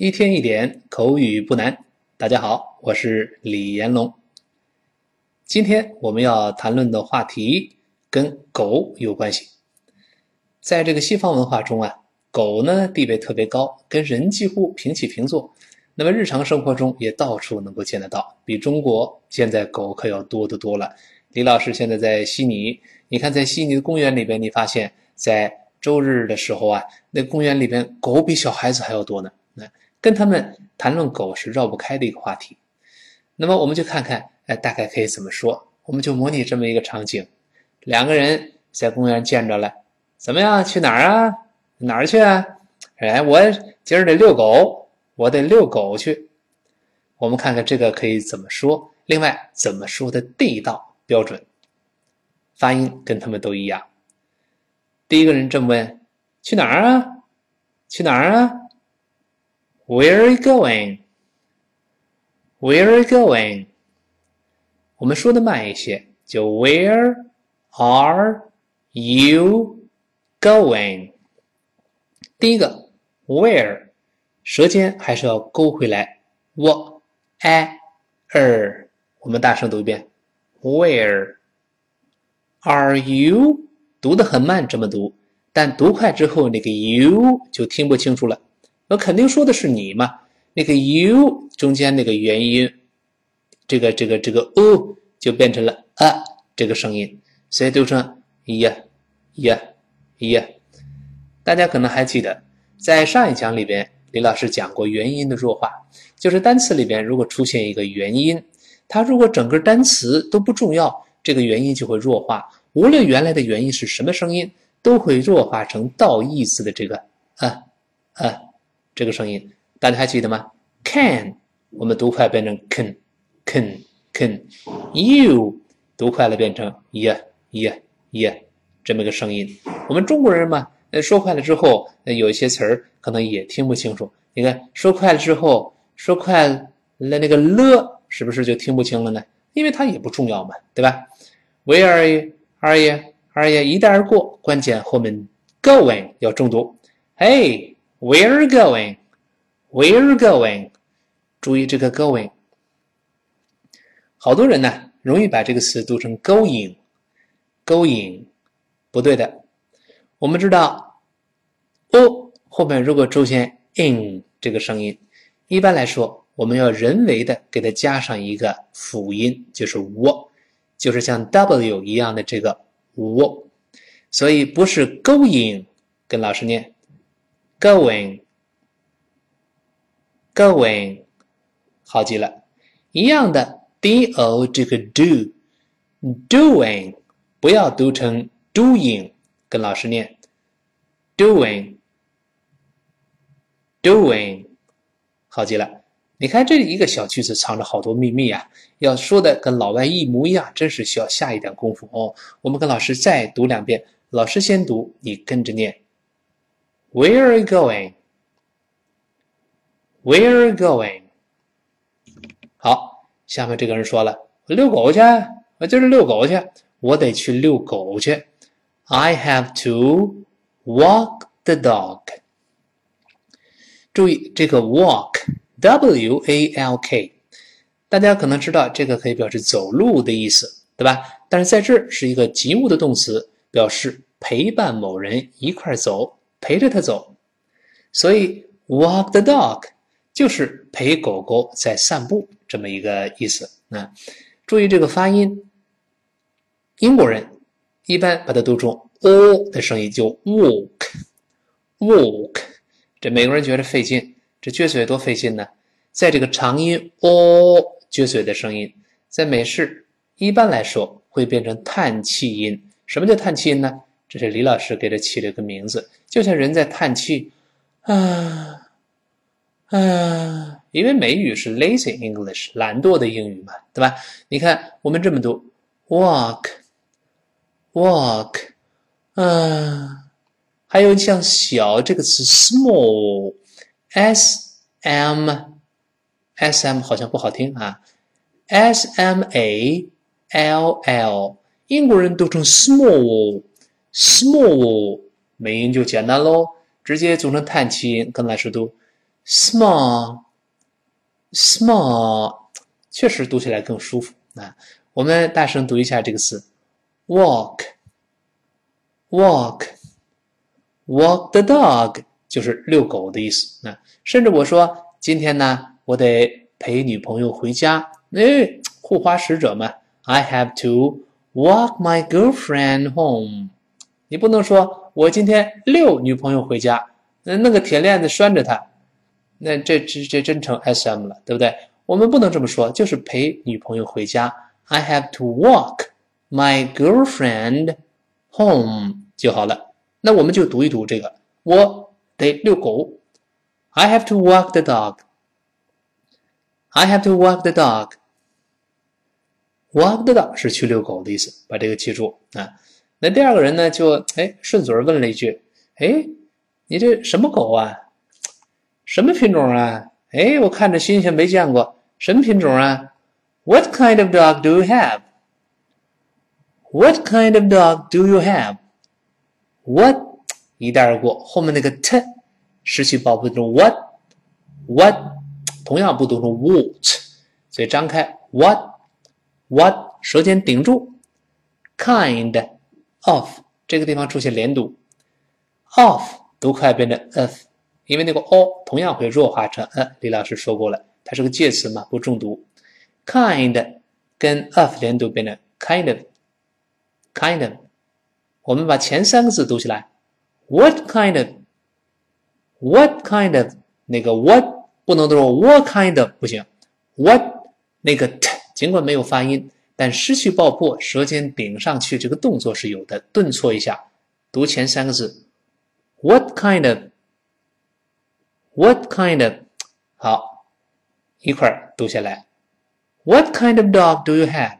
一天一点口语不难。大家好，我是李延龙。今天我们要谈论的话题跟狗有关系。在这个西方文化中啊，狗呢地位特别高，跟人几乎平起平坐。那么日常生活中也到处能够见得到，比中国现在狗可要多得多了。李老师现在在悉尼，你看在悉尼的公园里边，你发现，在周日的时候啊，那公园里边狗比小孩子还要多呢。那跟他们谈论狗是绕不开的一个话题。那么我们就看看，哎，大概可以怎么说？我们就模拟这么一个场景：两个人在公园见着了，怎么样？去哪儿啊？哪儿去啊？哎，我今儿得遛狗，我得遛狗去。我们看看这个可以怎么说？另外，怎么说的地道？标准发音跟他们都一样。第一个人这么问：“去哪儿啊？去哪儿啊 ？”Where are you going? Where are you going? 我们说的慢一些，就 Where are you going? 第一个 Where，舌尖还是要勾回来。我 a er，我们大声读一遍。Where are you？读的很慢，这么读，但读快之后，那个 you 就听不清楚了。 那肯定说的是你嘛？那个 you 中间那个元音，这个这个这个 o 就变成了 a 这个声音，所以读成呀呀呀。大家可能还记得，在上一讲里边，李老师讲过元音的弱化，就是单词里边如果出现一个元音。它如果整个单词都不重要，这个元音就会弱化。无论原来的元音是什么声音，都会弱化成倒意思的这个啊啊这个声音。大家还记得吗？Can 我们读快变成 can can can。You 读快了变成 yeah yeah yeah 这么个声音。我们中国人嘛，呃说快了之后，有一些词儿可能也听不清楚。你看说快了之后，说快了那个了。是不是就听不清了呢？因为它也不重要嘛，对吧？Where are you? Are you? Are you? 一带而过，关键后面 going 要重读。Hey, where going? Where going? 注意这个 going。好多人呢，容易把这个词读成 going，going，不对的。我们知道，o 后面如果出现 in 这个声音，一般来说。我们要人为的给它加上一个辅音，就是我，就是像 W 一样的这个我，所以不是 going，跟老师念 going，going，好极了。一样的 do 这个 do，doing 不要读成 doing，跟老师念 doing，doing，好极了。你看这一个小句子藏着好多秘密啊！要说的跟老外一模一样，真是需要下一点功夫哦。我们跟老师再读两遍，老师先读，你跟着念。Where are you going? Where are you going? 好，下面这个人说了，遛狗去，我就是遛狗去，我得去遛狗去。I have to walk the dog。注意这个 walk。W A L K，大家可能知道这个可以表示走路的意思，对吧？但是在这儿是一个及物的动词，表示陪伴某人一块走，陪着他走。所以 walk the dog 就是陪狗狗在散步这么一个意思。那注意这个发音，英国人一般把它读成 o 的声音，就 walk，walk。这美国人觉得费劲。这撅嘴多费劲呢，在这个长音 o 撅嘴的声音，在美式一般来说会变成叹气音。什么叫叹气音呢？这是李老师给它起了个名字，就像人在叹气啊啊，因为美语是 lazy English，懒惰的英语嘛，对吧？你看我们这么读 walk walk，啊，还有像小这个词 small。S M S M 好像不好听啊，S M A L L，英国人读成 small small 美音就简单喽，直接组成叹气音，跟老师读 small，small，确实读起来更舒服啊。我们大声读一下这个词：walk，walk，walk the dog，就是遛狗的意思。那甚至我说今天呢，我得陪女朋友回家。哎，护花使者嘛，I have to walk my girlfriend home。你不能说我今天遛女朋友回家，那那个铁链子拴着她，那这这这真成 SM 了，对不对？我们不能这么说，就是陪女朋友回家。I have to walk my girlfriend home 就好了。那我们就读一读这个，我得遛狗。I have to walk the dog. I have to walk the dog. Walk the dog 是去遛狗的意思，把这个记住啊。那第二个人呢，就哎顺嘴问了一句：“哎，你这什么狗啊？什么品种啊？哎，我看着新鲜，没见过，什么品种啊？” What kind of dog do you have? What kind of dog do you have? What 一带而过，后面那个 t 失去爆破的 what what，同样不读成 what，所以张开 what what，舌尖顶住，kind of 这个地方出现连读，of 读快变成 of，因为那个 o 同样会弱化成 a，李老师说过了，它是个介词嘛，不重读。kind 跟 of 连读变成 kind of，kind of。我们把前三个字读起来，what kind of，what kind of，那个 what 不能读 what kind of 不行，what 那个 t 尽管没有发音，但失去爆破，舌尖顶上去这个动作是有的，顿挫一下，读前三个字，what kind of，what kind of，好，一块儿读下来。What kind of dog do you have?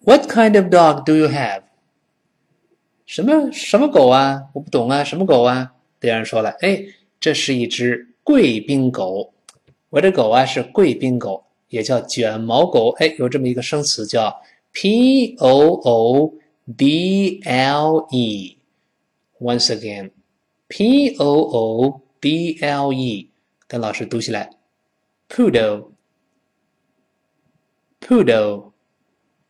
What kind of dog do you have? 什么什么狗啊？我不懂啊，什么狗啊？别人说了，哎，这是一只贵宾狗。我的狗啊是贵宾狗，也叫卷毛狗。哎，有这么一个生词叫 P O O D L E。Once again, P O O D L E，跟老师读起来，Poodle。Poodle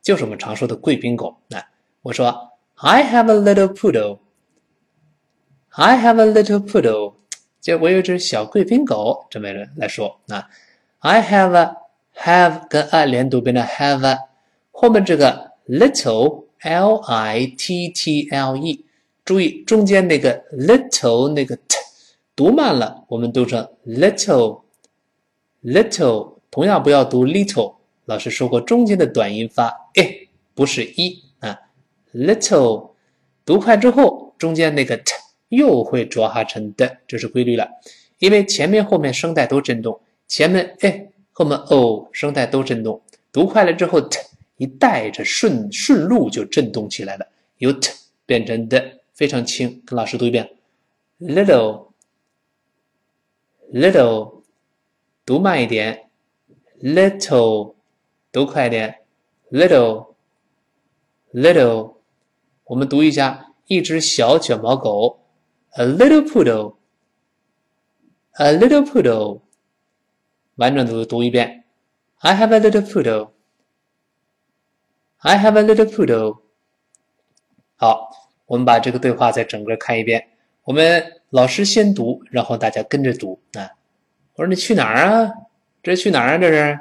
就是我们常说的贵宾狗。那我说，I have a little poodle。I have a little poodle。就我有只小贵宾狗，这么来说。那 I have a have 跟 a 连读变成 have a，后面这个 little l i t t l e，注意中间那个 little 那个 t 读慢了，我们读成 little little，同样不要读 little。老师说过，中间的短音发 e 不是一啊，little 读快之后，中间那个 t 又会浊化成的，这是规律了。因为前面后面声带都震动，前面 e 后面 o 声带都震动，读快了之后 t 一带着顺顺路就震动起来了，由 t 变成的，非常轻。跟老师读一遍，little little 读慢一点，little。读快点，little，little，我们读一下，一只小卷毛狗，a little poodle，a little poodle，完整的读一遍，I have a little poodle，I have a little poodle。好，我们把这个对话再整个看一遍，我们老师先读，然后大家跟着读啊。我说你去哪儿啊？这去哪儿啊？这是？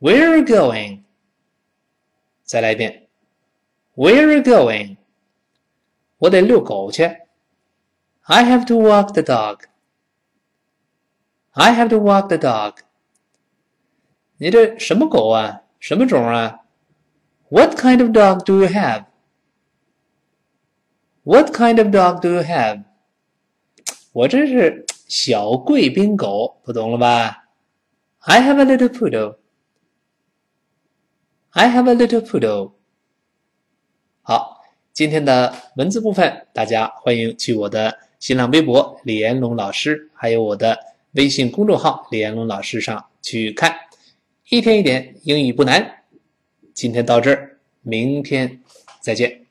Where are you going？再来一遍。Where are you going？我得遛狗去。I have to walk the dog. I have to walk the dog. 你这什么狗啊？什么种啊？What kind of dog do you have? What kind of dog do you have? 我这是小贵宾狗，不懂了吧？I have a little poodle. I have a little poodle。好，今天的文字部分，大家欢迎去我的新浪微博李延龙老师，还有我的 微信公众号李彦龙老师上去看。一天一点英语不难。今天到这儿，明天再见。